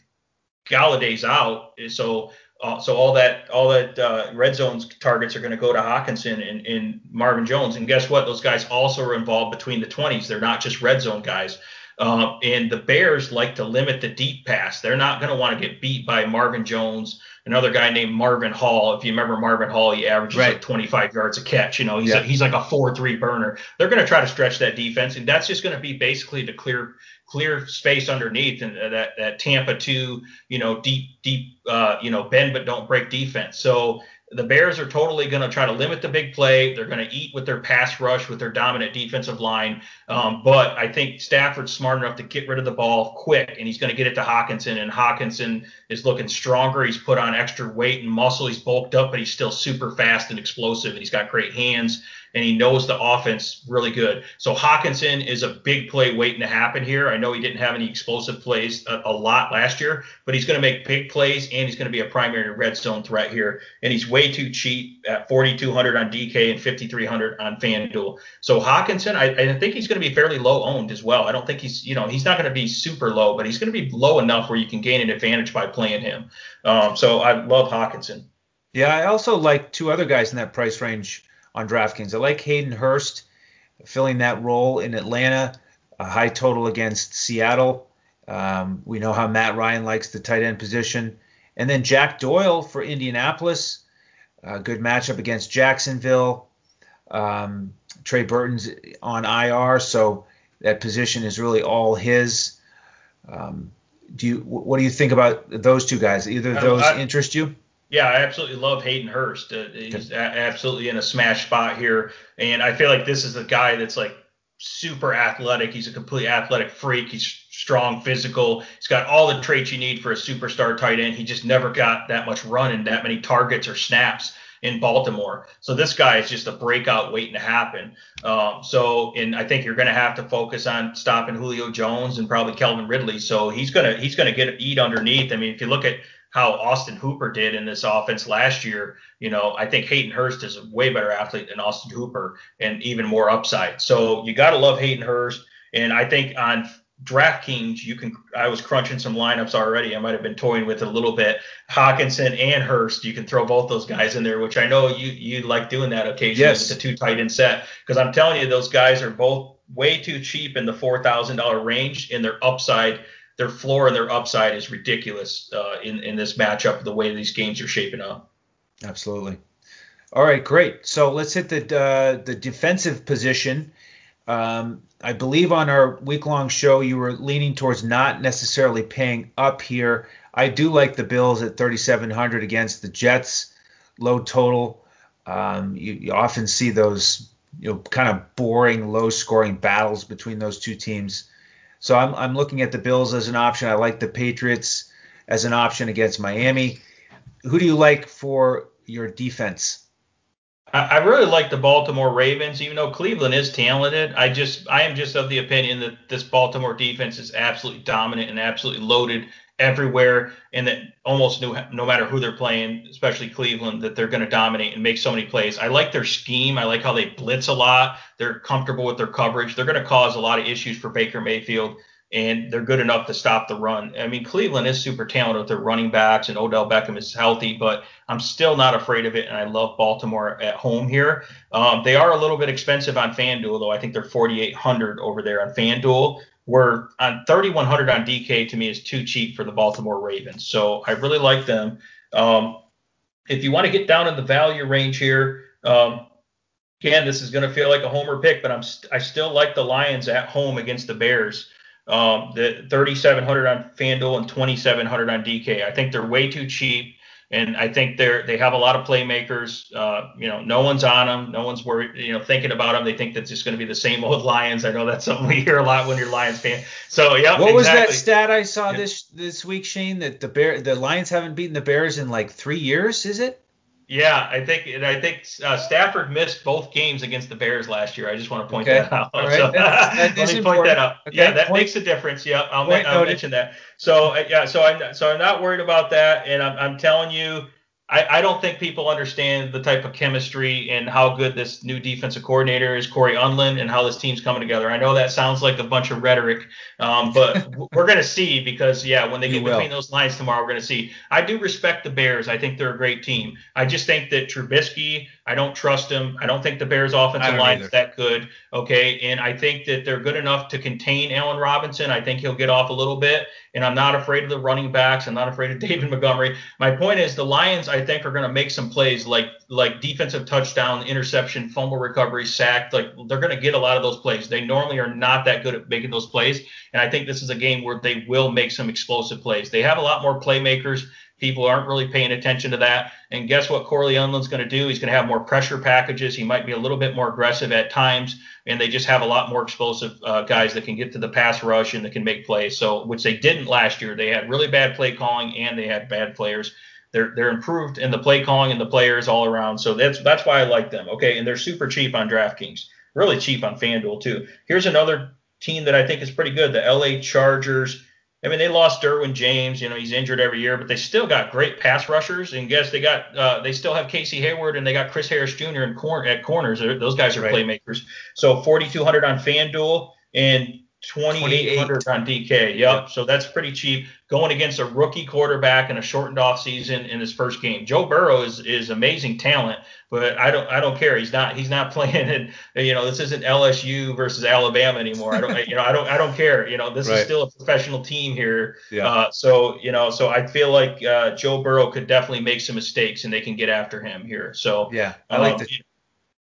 Golladay's out, so uh, so all that all that uh, red zones targets are going to go to Hockenson and, and Marvin Jones. And guess what? Those guys also are involved between the 20s. They're not just red zone guys. Uh, and the Bears like to limit the deep pass. They're not going to want to get beat by Marvin Jones, another guy named Marvin Hall. If you remember Marvin Hall, he averages Right. like 25 yards a catch. You know, he's Yeah. a, he's like a 4-3 burner. They're going to try to stretch that defense, and that's just going to be basically to clear clear space underneath and uh, that that Tampa 2, you know, deep deep uh, you know, bend but don't break defense. So the Bears are totally going to try to limit the big play. They're going to eat with their pass rush with their dominant defensive line. Um, but I think Stafford's smart enough to get rid of the ball quick, and he's going to get it to Hockenson. And Hockenson is looking stronger. He's put on extra weight and muscle. He's bulked up, but he's still super fast and explosive, and he's got great hands and he knows the offense really good. So Hockenson is a big play waiting to happen here. I know he didn't have any explosive plays a, a lot last year, but he's going to make big plays and he's going to be a primary red zone threat here. And he's way too cheap at 4,200 on DK and 5,300 on FanDuel. So Hockenson, I, I think he's going to be fairly low owned as well. I don't think he's, you know, he's not going to be super low, but he's going to be low enough where you can gain an advantage by playing him. Um, so I love Hockenson. Yeah, I also like two other guys in that price range on DraftKings. I like Hayden Hurst filling that role in Atlanta, a high total against Seattle. Um, we know how Matt Ryan likes the tight end position. And then Jack Doyle for Indianapolis, a good matchup against Jacksonville. Um, Trey Burton's on IR, so that position is really all his. Um, do you what do you think about those two guys? Either of Um, those I- interest you? Yeah, I absolutely love Hayden Hurst. Uh, he's a- absolutely in a smash spot here, and I feel like this is a guy that's like super athletic. He's a complete athletic freak. He's strong, physical. He's got all the traits you need for a superstar tight end. He just never got that much run and that many targets or snaps in Baltimore. So this guy is just a breakout waiting to happen. Um, so, and I think you're going to have to focus on stopping Julio Jones and probably Calvin Ridley. So he's gonna he's gonna get eat underneath. I mean, if you look at how Austin Hooper did in this offense last year, you know, I think Hayden Hurst is a way better athlete than Austin Hooper and even more upside. So you got to love Hayden Hurst. And I think on DraftKings, you can. I was crunching some lineups already. I might have been toying with it a little bit. Hockenson and Hurst, you can throw both those guys in there, which I know you you like doing that occasionally Yes. with the two tight end set. Because I'm telling you, those guys are both way too cheap in the four thousand dollar range, and their upside, their floor and their upside is ridiculous uh, in in this matchup. The way these games are shaping up. Absolutely. All right, great. So let's hit the uh, the defensive position. Um, I believe on our week long show you were leaning towards not necessarily paying up here. I do like the Bills at 3,700 against the Jets, low total. Um, you, you often see those you know kind of boring, low scoring battles between those two teams. So I'm I'm looking at the Bills as an option. I like the Patriots as an option against Miami. Who do you like for your defense? I I really like the Baltimore Ravens, even though Cleveland is talented. I just I am just of the opinion that this Baltimore defense is absolutely dominant and absolutely loaded everywhere, and that almost no, no matter who they're playing, especially Cleveland, that they're going to dominate and make so many plays. I like their scheme. I like how they blitz a lot. They're comfortable with their coverage. They're going to cause a lot of issues for Baker Mayfield. And they're good enough to stop the run. I mean, Cleveland is super talented with their running backs, and Odell Beckham is healthy, but I'm still not afraid of it, and I love Baltimore at home here. Um, they are a little bit expensive on FanDuel, though. I think they're 4,800 over there on FanDuel. Where on 3,100 on DK to me is too cheap for the Baltimore Ravens. So I really like them. Um, if you want to get down in the value range here, um, again, this is going to feel like a homer pick, but I'm st- I still like the Lions at home against the Bears. Um, the 3,700 on FanDuel and 2,700 on DK. I think they're way too cheap. And I think they're they have a lot of playmakers. Uh, you know, no one's on them, no one's worried, you know, thinking about them. They think that's just going to be the same old [LAUGHS] Lions. I know that's something we hear a lot when you're Lions fan. So yeah. What exactly. was that stat I saw this this week, Shane? That the Bear the Lions haven't beaten the Bears in like three years, is it? Yeah, I think and I think uh, Stafford missed both games against the Bears last year. I just want to point okay. that out. All right. So, that, [LAUGHS] that let me important. point that out. Okay. Yeah, that point, makes a difference. Yeah, I'll, I'll mention that. So uh, yeah, so I'm so I'm not worried about that, and I'm, I'm telling you, I, I don't think people understand the type of chemistry and how good this new defensive coordinator is, Cory Undlin, and how this team's coming together. I know that sounds like a bunch of rhetoric, um, but [LAUGHS] we're going to see because, yeah, when they get between those lines tomorrow, we're going to see. I do respect the Bears. I think they're a great team. I just think that Trubisky, I don't trust him. I don't think the Bears' offensive line is that good. Okay. And I think that they're good enough to contain Allen Robinson. I think he'll get off a little bit. And I'm not afraid of the running backs. I'm not afraid of [LAUGHS] David Montgomery. My point is the Lions, I think, are going to make some plays like like defensive touchdown, interception, fumble recovery, sack. Like they're going to get a lot of those plays. They normally are not that good at making those plays. And I think this is a game where they will make some explosive plays. They have a lot more playmakers. People aren't really paying attention to that. And guess what Cory Undlin's going to do? He's going to have more pressure packages. He might be a little bit more aggressive at times. And they just have a lot more explosive uh, guys that can get to the pass rush and that can make plays. So, which they didn't last year. They had really bad play calling and they had bad players. They're they're improved in the play calling and the players all around. So that's that's why I like them. Okay, and they're super cheap on DraftKings. Really cheap on FanDuel too. Here's another team that I think is pretty good. The LA Chargers. I mean, they lost Derwin James. You know, he's injured every year, but they still got great pass rushers. And guess they got uh, they still have Casey Hayward and they got Chris Harris Jr. in cor- at corners. Those guys are right. playmakers. So 4,200 on FanDuel and 2,800 on DK. Yep. yep. So that's pretty cheap going against a rookie quarterback in a shortened off season in his first game. Joe Burrow is is amazing talent, but I don't I don't care. He's not he's not [LAUGHS] playing in you know this isn't LSU versus Alabama anymore. I don't you know I don't I don't care. You know this right. is still a professional team here. Yeah. Uh, so you know so I feel like uh, Joe Burrow could definitely make some mistakes and they can get after him here. So yeah, I like um, the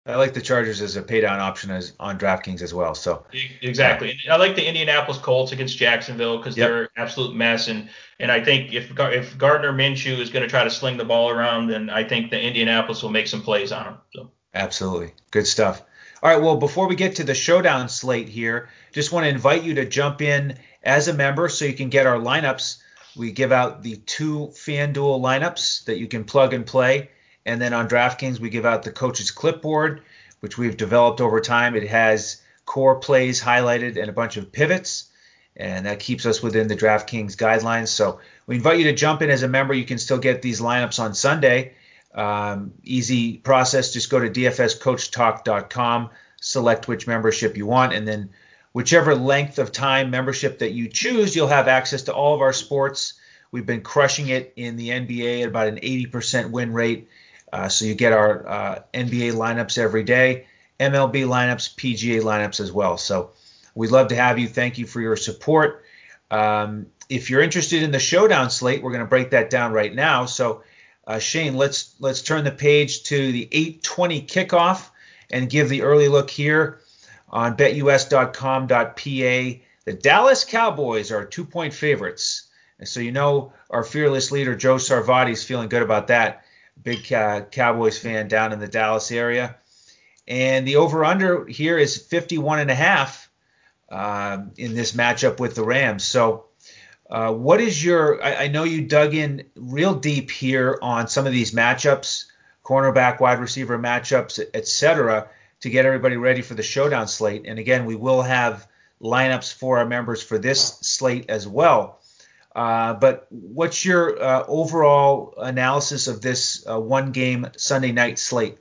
I like the Chargers as a pay down option as on DraftKings as well. So exactly, I like the Indianapolis Colts against Jacksonville because yep. they're an absolute mess, and and I think if if Gardner Minshew is going to try to sling the ball around, then I think the Indianapolis will make some plays on him. So absolutely, good stuff. All right, well before we get to the showdown slate here, just want to invite you to jump in as a member so you can get our lineups. We give out the two FanDuel lineups that you can plug and play and then on DraftKings, we give out the coach's clipboard, which we've developed over time. It has core plays highlighted and a bunch of pivots, and that keeps us within the DraftKings guidelines. So we invite you to jump in as a member. You can still get these lineups on Sunday. Um, easy process. Just go to dfscoachtalk.com, select which membership you want, and then whichever length of time membership that you choose, you'll have access to all of our sports. We've been crushing it in the NBA at about an 80% win rate. Uh, so you get our uh, NBA lineups every day, MLB lineups, PGA lineups as well. So we'd love to have you. Thank you for your support. Um, if you're interested in the showdown slate, we're going to break that down right now. So uh, Shane, let's let's turn the page to the 8:20 kickoff and give the early look here on betus.com.pa. The Dallas Cowboys are two-point favorites. And so you know our fearless leader Joe Sarvati is feeling good about that big uh, Cowboys fan down in the Dallas area. And the over under here is 51 and a half um, in this matchup with the Rams. So, uh, what is your? I, I, know you dug in real deep here on some of these matchups, cornerback, wide receiver matchups, etc., to get everybody ready for the showdown slate. And again, we will have lineups for our members for this slate as well. Uh, but what's your uh, overall analysis of this uh, one game Sunday night slate?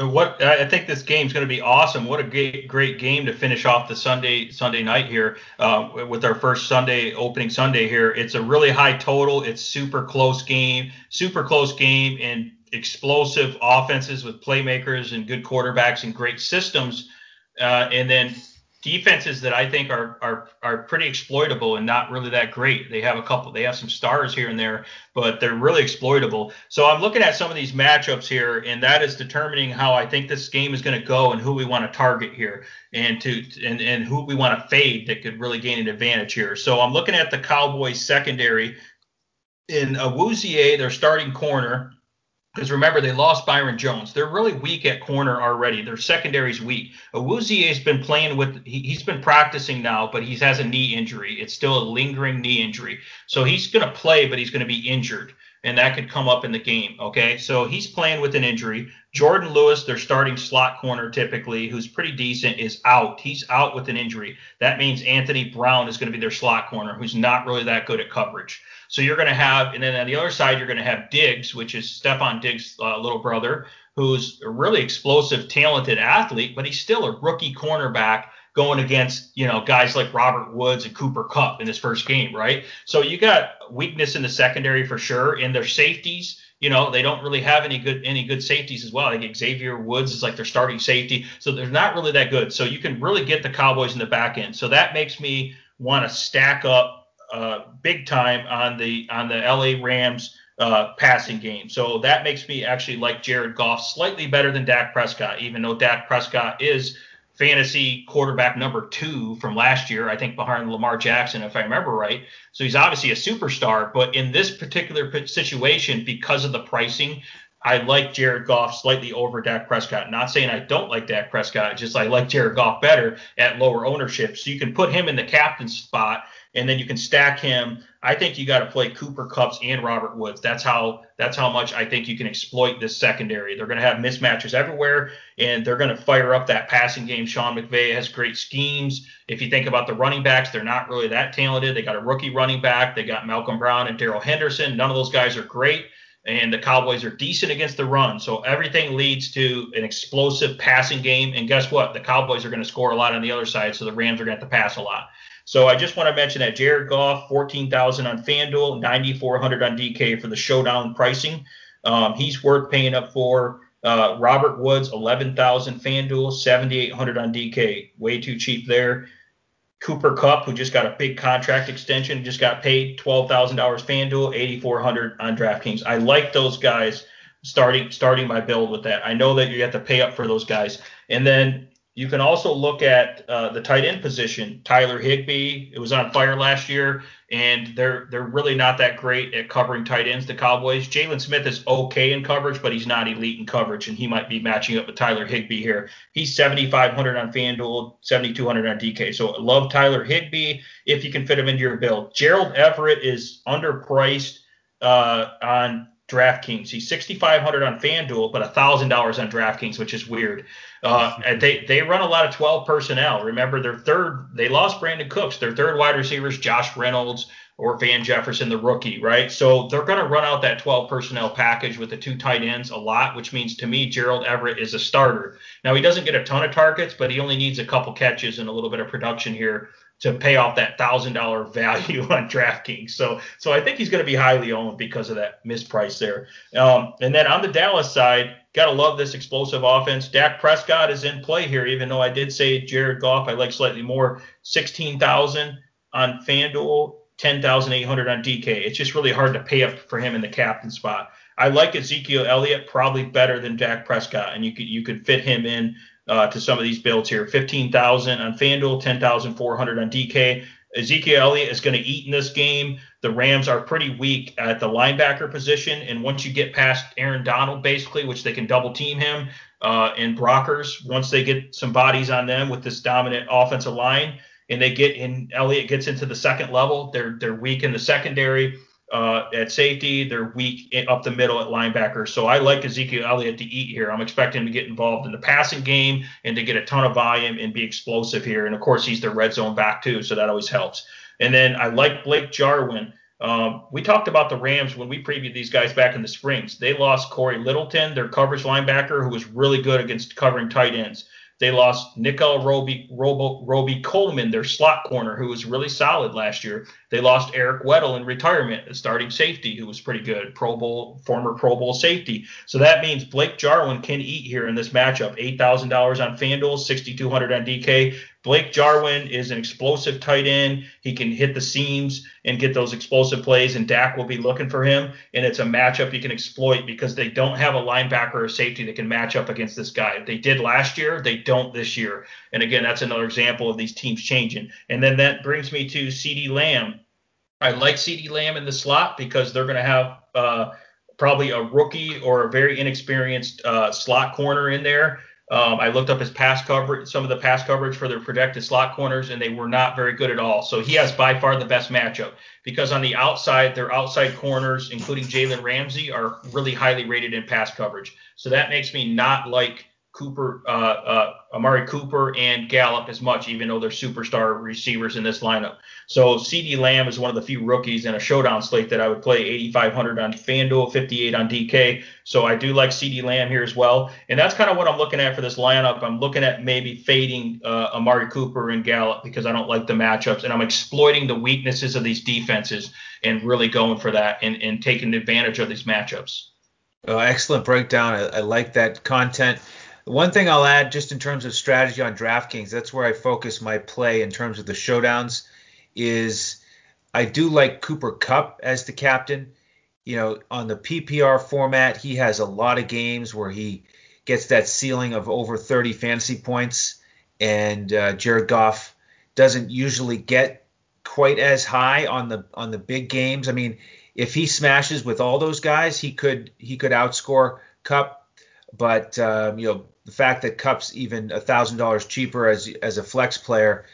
Uh, what I think this game's going to be awesome. What a great, great game to finish off the Sunday Sunday night here uh, with our first Sunday opening Sunday here. It's a really high total. It's super close game, super close game, and explosive offenses with playmakers and good quarterbacks and great systems. Uh, and then defenses that I think are are are pretty exploitable and not really that great. They have a couple, they have some stars here and there, but they're really exploitable. So I'm looking at some of these matchups here, and that is determining how I think this game is going to go and who we want to target here, and to and and who we want to fade that could really gain an advantage here. So I'm looking at the Cowboys secondary in Awuzie, their starting corner, because remember they lost Byron Jones. They're really weak at corner already. Their secondary's weak. Awuzie has been playing with. He, has been practicing now, but he has a knee injury. It's still a lingering knee injury. So he's going to play, but he's going to be injured, and that could come up in the game. Okay, so he's playing with an injury. Jordan Lewis, their starting slot corner typically, who's pretty decent, is out. He's out with an injury. That means Anthony Brown is going to be their slot corner, who's not really that good at coverage. So you're going to have, and then on the other side, you're going to have Diggs, which is Stefon Diggs' uh, little brother, who's a really explosive, talented athlete, but he's still a rookie cornerback going against, you know, guys like Robert Woods and Cooper Kupp in this first game, right? So you got weakness in the secondary for sure. In their safeties, you know, they don't really have any good any good safeties as well. Like Xavier Woods is like their starting safety, so they're not really that good. So you can really get the Cowboys in the back end. So that makes me want to stack up uh, big time on the on the LA Rams uh, passing game. So that makes me actually like Jared Goff slightly better than Dak Prescott, even though Dak Prescott is fantasy quarterback number two from last year, I think behind Lamar Jackson, if I remember right. So he's obviously a superstar, but in this particular situation, because of the pricing, I like Jared Goff slightly over Dak Prescott. Not saying I don't like Dak Prescott, just I like Jared Goff better at lower ownership. So you can put him in the captain spot and then you can stack him. I think you got to play Cooper Kupps and Robert Woods. That's how that's how much I think you can exploit this secondary. They're going to have mismatches everywhere, and they're going to fire up that passing game. Sean McVay has great schemes. If you think about the running backs, they're not really that talented. They got a rookie running back. They got Malcolm Brown and Darrell Henderson. None of those guys are great. And the Cowboys are decent against the run. So everything leads to an explosive passing game. And guess what? The Cowboys are going to score a lot on the other side. So the Rams are going to have to pass a lot. So I just want to mention that Jared Goff, 14,000 on FanDuel, 9,400 on DK for the showdown pricing. Um, he's worth paying up for. Uh, Robert Woods, 11,000 FanDuel, 7,800 on DK. Way too cheap there. Cooper Kupp, who just got a big contract extension, just got paid $12,000 FanDuel, 8,400 on DraftKings. I like those guys starting starting my build with that. I know that you have to pay up for those guys. And then you can also look at uh, the tight end position. Tyler Higbee, it was on fire last year, and they're they're really not that great at covering tight ends. The Cowboys. Jaylon Smith is okay in coverage, but he's not elite in coverage, and he might be matching up with Tyler Higbee here. He's 7,500 on FanDuel, 7,200 on DK. So love Tyler Higbee if you can fit him into your build. Gerald Everett is underpriced uh, on DraftKings. He's 6,500 on FanDuel, but $1,000 on DraftKings, which is weird. Uh, [LAUGHS] they they run a lot of 12 personnel. Remember, their third they lost Brandin Cooks. Their third wide receivers Josh Reynolds or Van Jefferson, the rookie, right? So they're going to run out that 12 personnel package with the two tight ends a lot, which means to me Gerald Everett is a starter. Now he doesn't get a ton of targets, but he only needs a couple catches and a little bit of production here to pay off that thousand dollar [LAUGHS] value on DraftKings. So so I think he's going to be highly owned because of that misprice there. Um, and then on the Dallas side, gotta love this explosive offense. Dak Prescott is in play here, even though I did say Jared Goff I like slightly more. Sixteen thousand on FanDuel, ten thousand eight hundred on DK. It's just really hard to pay up for him in the captain spot. I like Ezekiel Elliott probably better than Dak Prescott, and you could you could fit him in uh, to some of these builds here. 15,000 on FanDuel, 10,400 on DK. Ezekiel Elliott is going to eat in this game. The Rams are pretty weak at the linebacker position, and once you get past Aaron Donald, basically, which they can double team him, uh, and Brockers, once they get some bodies on them with this dominant offensive line, and they get in, Elliott gets into the second level, they're they're weak in the secondary uh, at safety. They're weak up the middle at linebacker. So I like Ezekiel Elliott to eat here. I'm expecting him to get involved in the passing game and to get a ton of volume and be explosive here. And of course, he's their red zone back too, so that always helps. And then I like Blake Jarwin. Um, we talked about the Rams when we previewed these guys back in the springs. They lost Cory Littleton, their coverage linebacker, who was really good against covering tight ends. They lost Nickell Robey, Robo, Robey Coleman, their slot corner, who was really solid last year. They lost Eric Weddle in retirement, a starting safety who was pretty good, Pro Bowl, former Pro Bowl safety. So that means Blake Jarwin can eat here in this matchup. $8,000 on FanDuel, 6,200 on DK. Blake Jarwin is an explosive tight end. He can hit the seams and get those explosive plays, and Dak will be looking for him. And it's a matchup you can exploit because they don't have a linebacker or safety that can match up against this guy. They did last year, they don't this year. And again, that's another example of these teams changing. And then that brings me to CeeDee Lamb. I like CeeDee Lamb in the slot because they're going to have uh, probably a rookie or a very inexperienced uh, slot corner in there. Um, I looked up his pass coverage, some of the pass coverage for their projected slot corners, and they were not very good at all. So he has by far the best matchup because on the outside, their outside corners, including Jalen Ramsey, are really highly rated in pass coverage. So that makes me not like Cooper, uh, uh, Amari Cooper, and Gallup as much, even though they're superstar receivers in this lineup. So CeeDee Lamb is one of the few rookies in a showdown slate that I would play 8,500 on FanDuel, 58 on DK. So I do like CeeDee Lamb here as well, and that's kind of what I'm looking at for this lineup. I'm looking at maybe fading uh, Amari Cooper and Gallup because I don't like the matchups, and I'm exploiting the weaknesses of these defenses and really going for that and, and taking advantage of these matchups. Uh, excellent breakdown. I, I like that content. One thing I'll add just in terms of strategy on DraftKings, that's where I focus my play in terms of the showdowns, is I do like Cooper Kupp as the captain. You know, on the PPR format, he has a lot of games where he gets that ceiling of over 30 fantasy points, and uh, Jared Goff doesn't usually get quite as high on the on the big games. I mean, if he smashes with all those guys, he could he could outscore Kupp. But um, you know, the fact that Kupp's even a thousand dollars cheaper as as a flex player,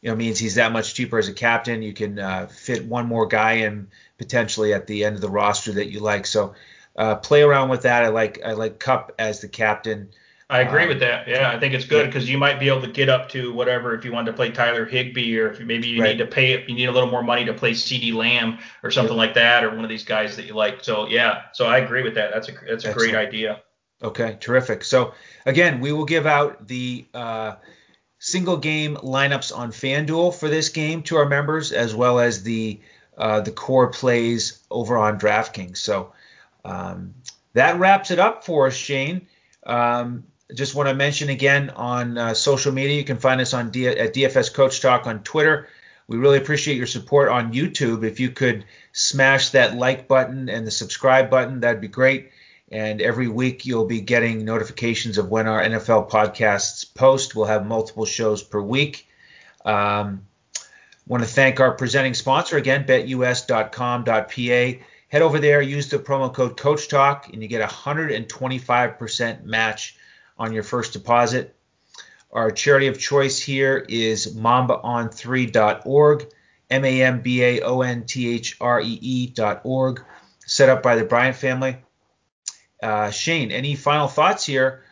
you know, means he's that much cheaper as a captain. You can uh, fit one more guy in potentially at the end of the roster that you like. So uh, play around with that. I like I like Kupp as the captain. I agree um, with that. Yeah, I think it's good because yeah. you might be able to get up to whatever if you want to play Tyler Higbee or if maybe you right. need to pay you need a little more money to play CeeDee Lamb or something like that or one of these guys that you like. So yeah, so I agree with that. That's a that's a Excellent. great idea. Okay, terrific. So again, we will give out the uh, single game lineups on FanDuel for this game to our members, as well as the uh, the core plays over on DraftKings. So um, that wraps it up for us, Shane. Um, just want to mention again on uh, social media, you can find us on D- at DFS Coach Talk on Twitter. We really appreciate your support on YouTube. If you could smash that like button and the subscribe button, that'd be great. And every week you'll be getting notifications of when our NFL podcasts post. We'll have multiple shows per week. Um, want to thank our presenting sponsor again, betus.com.pa. Head over there, use the promo code Coach Talk, and you get a 125% match on your first deposit. Our charity of choice here is mambaon3.org, M A M B A O N T H R E E.org, set up by the Bryant family. Uh, Shane, any final thoughts here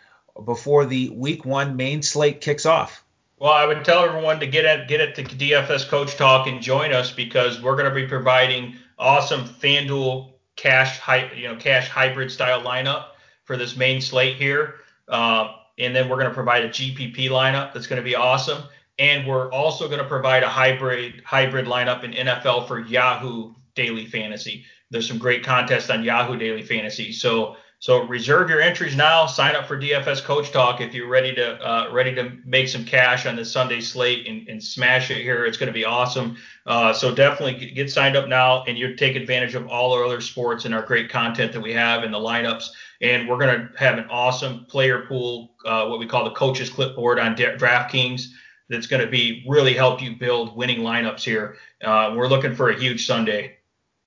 before the week one main slate kicks off? Well, I would tell everyone to get at get it to DFS Coach Talk and join us because we're going to be providing awesome FanDuel cash you know cash hybrid style lineup for this main slate here, uh, and then we're going to provide a GPP lineup that's going to be awesome, and we're also going to provide a hybrid hybrid lineup in NFL for Yahoo Daily Fantasy. There's some great contests on Yahoo Daily Fantasy, so so reserve your entries now. Sign up for DFS Coach Talk if you're ready to uh, ready to make some cash on this Sunday slate and, and smash it here. It's going to be awesome. Uh, so definitely get signed up now, and you take advantage of all our other sports and our great content that we have in the lineups. And we're going to have an awesome player pool, uh, what we call the coaches clipboard on DraftKings. That's going to be really help you build winning lineups here. Uh, we're looking for a huge Sunday.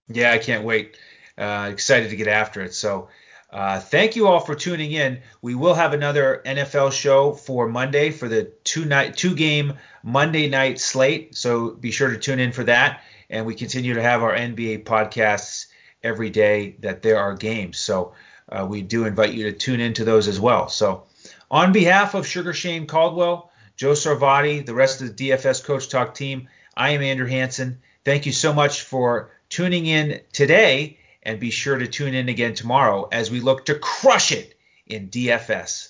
Yeah, I can't wait. Uh, excited to get after it. So. Uh, thank you all for tuning in. We will have another NFL show for Monday for the two night two game Monday night slate. So be sure to tune in for that. And we continue to have our NBA podcasts every day that there are games. So uh, we do invite you to tune into those as well. So on behalf of Sugar Shane Caldwell, Joe Sarvati, the rest of the DFS Coach Talk team, I am Andrew Hanson. Thank you so much for tuning in today and be sure to tune in again tomorrow as we look to crush it in DFS.